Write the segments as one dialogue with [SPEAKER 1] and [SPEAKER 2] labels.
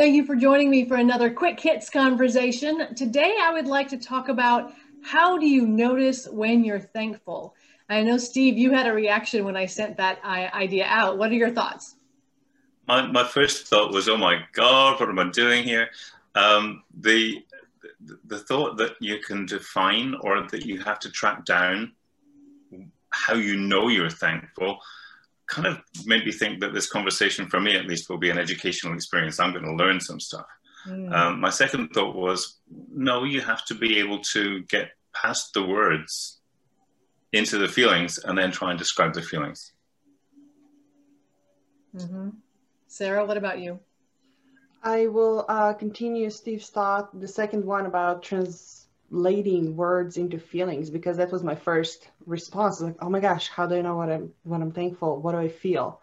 [SPEAKER 1] Thank you for joining me for another quick hits conversation. Today, I would like to talk about how do you notice when you're thankful? I know, Steve, you had a reaction when I sent that idea out. What are your thoughts?
[SPEAKER 2] My, my first thought was, oh my God, what am I doing here? Um, the, the thought that you can define or that you have to track down how you know you're thankful kind of made me think that this conversation, for me at least, will be an educational experience. I'm going to learn some stuff. Mm. Um, my second thought was no, you have to be able to get past the words into the feelings and then try and describe the feelings.
[SPEAKER 1] Mm-hmm. Sara, what about you?
[SPEAKER 3] I will uh, continue Steve's thought, the second one about trans translating words into feelings because that was my first response. Like oh my gosh how do i know what i'm what i'm thankful? What do i feel?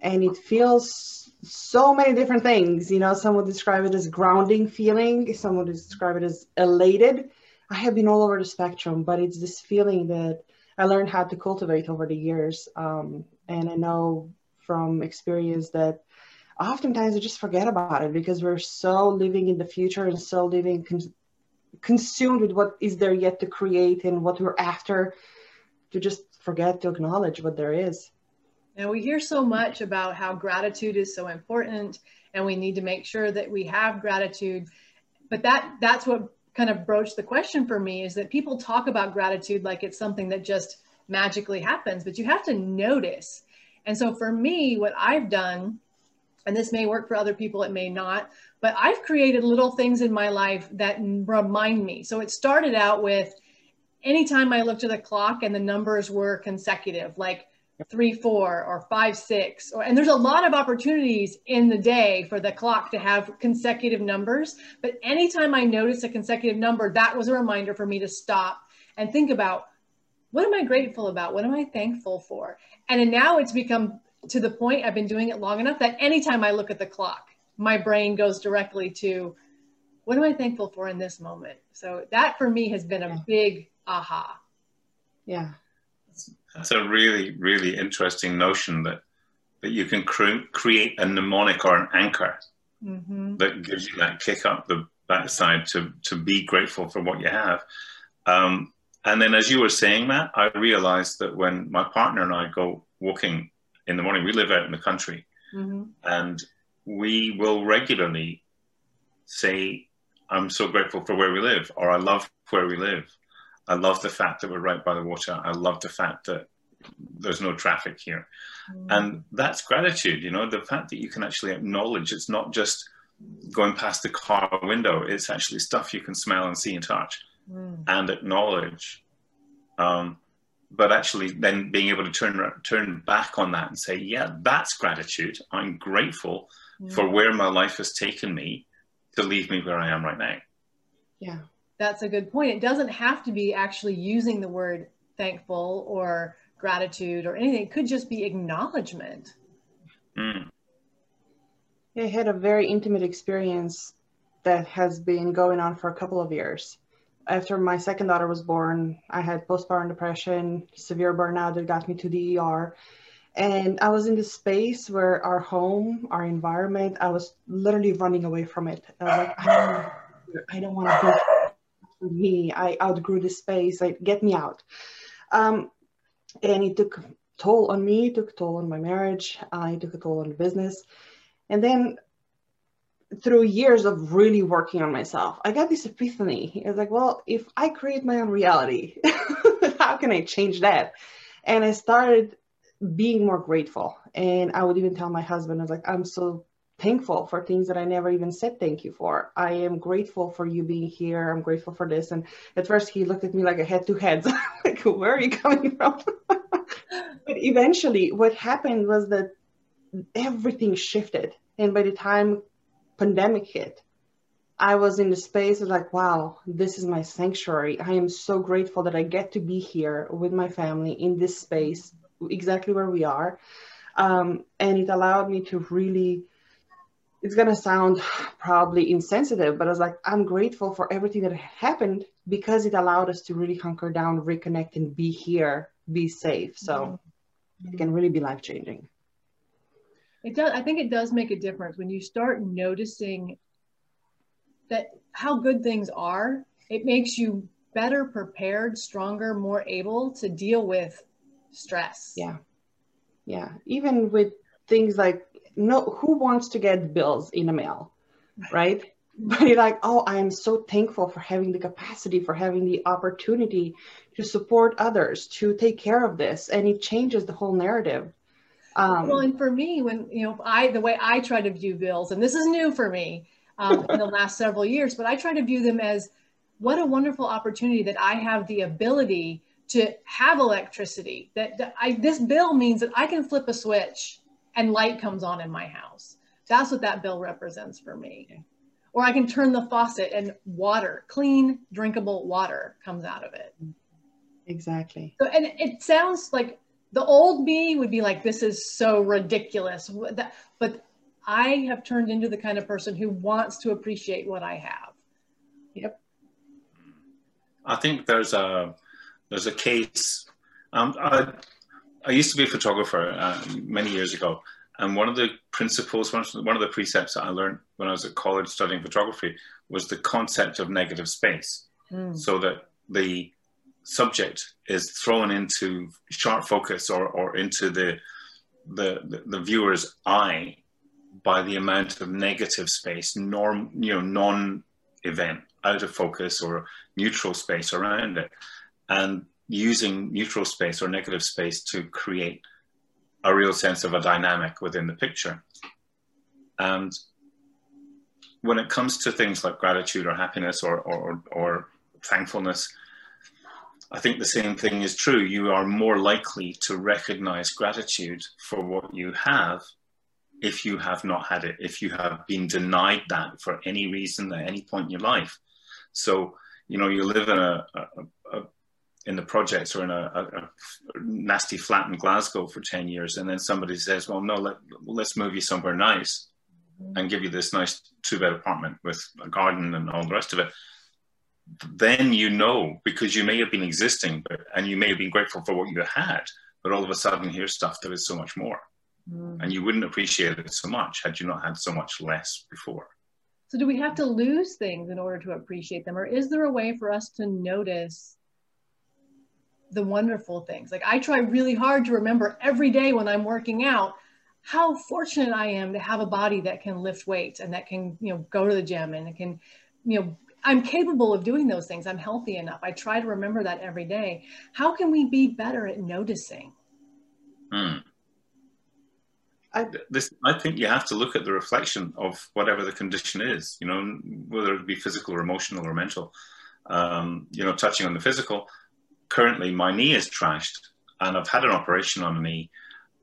[SPEAKER 3] And it feels so many different things. You know some would describe it as grounding feeling. Some would describe it as elated. I have been all over the spectrum but it's this feeling that i learned how to cultivate over the years. Um, and i know from experience that oftentimes we just forget about it because we're so living in the future and so living con- consumed with what is there yet to create and what we're after to just forget to acknowledge what there is.
[SPEAKER 1] And we hear so much about how gratitude is so important and we need to make sure that we have gratitude. But that that's what kind of broached the question for me is that people talk about gratitude like it's something that just magically happens, but you have to notice. And so for me, what I've done, and this may work for other people, it may not, but I've created little things in my life that remind me. So it started out with anytime I looked at the clock and the numbers were consecutive, like three, four, or five, six, or, and there's a lot of opportunities in the day for the clock to have consecutive numbers. But anytime I notice a consecutive number, that was a reminder for me to stop and think about what am I grateful about? What am I thankful for? And now it's become to the point I've been doing it long enough that anytime I look at the clock, my brain goes directly to what am I thankful for in this moment? So that for me has been a big aha.
[SPEAKER 3] Yeah.
[SPEAKER 2] That's a really, really interesting notion that that you can cre- create a mnemonic or an anchor mm-hmm. that gives you that kick up the backside to to be grateful for what you have. Um, and then, as you were saying that, I realized that when my partner and I go walking in the morning, we live out in the country, mm-hmm. and we will regularly say, I'm so grateful for where we live, or I love where we live. I love the fact that we're right by the water. I love the fact that there's no traffic here. Mm. And that's gratitude, you know, the fact that you can actually acknowledge it's not just going past the car window, it's actually stuff you can smell and see and touch mm. and acknowledge. Um, but actually then being able to turn turn back on that and say, yeah, that's gratitude. I'm grateful for where my life has taken me to leave me where I am right now.
[SPEAKER 1] Yeah, that's a good point. It doesn't have to be actually using the word thankful or gratitude or anything. It could just be acknowledgement. Mm.
[SPEAKER 3] I had a very intimate experience that has been going on for a couple of years. After my second daughter was born, I had postpartum depression, severe burnout that got me to the ER and I was in this space where our home, our environment, I was literally running away from it. I was like, I don't, want to be me. I outgrew this space. Like, get me out. Um, and it took toll on me. It took toll on my marriage. I uh, took a toll on the business. And then through years of really working on myself, I got this epiphany. I was like, well, if I create my own reality, how can I change that? And I started being more grateful. And I would even tell my husband, I was like, I'm so thankful for things that I never even said thank you for. I am grateful for you being here. I'm grateful for this. And at first he looked at me like a head to head, like, where are you coming from? but eventually what happened was that everything shifted. And by the time pandemic hit, I was in the space of like, wow, this is my sanctuary. I am so grateful that I get to be here with my family in this space exactly where we are. Um, and it allowed me to really, it's going to sound probably insensitive, but I was like, I'm grateful for everything that happened because it allowed us to really hunker down, reconnect, and be here, be safe. So mm-hmm. it can really be life changing.
[SPEAKER 1] It does. I think it does make a difference when you start noticing that how good things are. It makes you better prepared, stronger, more able to deal with stress.
[SPEAKER 3] Yeah. Yeah. Even with things like no who wants to get bills in the mail, right? But you're like, oh, I am so thankful for having the capacity, for having the opportunity to support others, to take care of this. And it changes the whole narrative.
[SPEAKER 1] Um, well, and for me, when, you know, I, the way I try to view bills, and this is new for me um, in the last several years, but I try to view them as what a wonderful opportunity that I have the ability to have electricity that, that I, this bill means that I can flip a switch and light comes on in my house. That's what that bill represents for me. Or I can turn the faucet and water, clean, drinkable water comes out of it.
[SPEAKER 3] Exactly.
[SPEAKER 1] So, and it sounds like the old me would be like, this is so ridiculous. But I have turned into the kind of person who wants to appreciate what I have.
[SPEAKER 3] Yep.
[SPEAKER 2] I think there's a there's a case. Um, I, I used to be a photographer uh, many years ago, and one of the principles, one of the precepts that I learned when I was at college studying photography was the concept of negative space. Mm. So that the subject is thrown into sharp focus or, or into the, the, the, viewer's eye by the amount of negative space, norm, you know, non-event, out of focus or neutral space around it, and using neutral space or negative space to create a real sense of a dynamic within the picture. And when it comes to things like gratitude or happiness or, or, or thankfulness, I think the same thing is true. You are more likely to recognize gratitude for what you have if you have not had it, if you have been denied that for any reason at any point in your life. So, you know, you live in a, a, a in the projects or in a, a, nasty flat in Glasgow for 10 years, and then somebody says, well, no, let, let's move you somewhere nice mm-hmm. and give you this nice two bed apartment with a garden and all the rest of it then you know because you may have been existing but, and you may have been grateful for what you had but all of a sudden here's stuff that is so much more. Mm. and you wouldn't appreciate it so much had you not had so much less before.
[SPEAKER 1] So do we have to lose things in order to appreciate them or is there a way for us to notice the wonderful things? Like i try really hard to remember every day when i'm working out how fortunate i am to have a body that can lift weights and that can you know go to the gym and it can you know I'm capable of doing those things. I'm healthy enough. I try to remember that every day. How can we be better at noticing?
[SPEAKER 2] Hmm. I, this, I think you have to look at the reflection of whatever the condition is, you know, whether it be physical or emotional or mental. Um, you know, touching on the physical, currently my knee is trashed and I've had an operation on a knee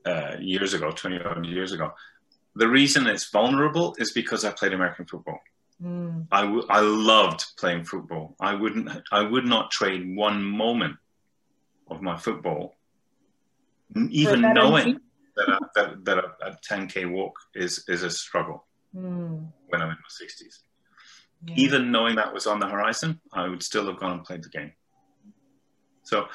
[SPEAKER 2] uh, years ago, 20 years ago. The reason it's vulnerable is because I played American football. Mm. I, w- I loved playing football. I wouldn't I would not trade one moment of my football, even knowing that a, that, that a, a, 10k walk is is a struggle mm. when I'm in my 60s. Yeah. Even knowing that was on the horizon, I would still have gone and played the game. So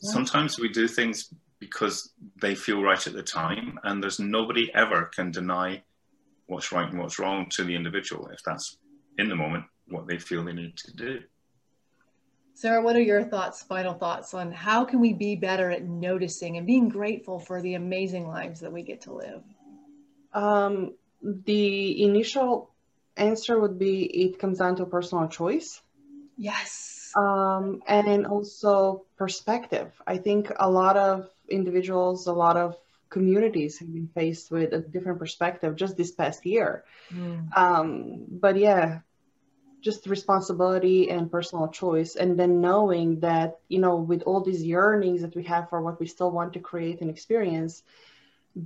[SPEAKER 2] sometimes we do things because they feel right at the time, and there's nobody ever can deny what's right and what's wrong to the individual if that's in the moment what they feel they need to do.
[SPEAKER 1] Sara, what are your thoughts, final thoughts on how can we be better at noticing and being grateful for the amazing lives that we get to live?
[SPEAKER 3] Um, the initial answer would be it comes down to personal choice.
[SPEAKER 1] Yes.
[SPEAKER 3] Um, and also perspective. I think a lot of individuals, a lot of communities have been faced with a different perspective just this past year. Mm. Um, but yeah, just responsibility and personal choice. And then knowing that, you know, with all these yearnings that we have for what we still want to create and experience,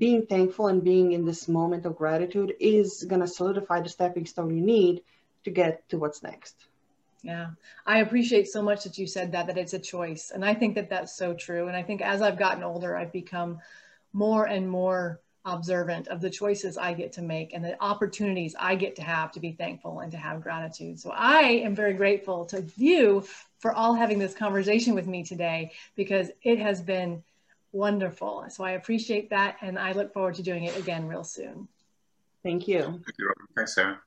[SPEAKER 3] being thankful and being in this moment of gratitude is going to solidify the stepping stone you need to get to what's next.
[SPEAKER 1] Yeah, I appreciate so much that you said that, that it's a choice. And I think that that's so true. And I think as I've gotten older, I've become more and more observant of the choices I get to make and the opportunities I get to have to be thankful and to have gratitude. So I am very grateful to you for all having this conversation with me today because it has been Wonderful. So I appreciate that. And I look forward to doing it again real soon.
[SPEAKER 3] Thank you.
[SPEAKER 2] Thank you, Thanks, Sara.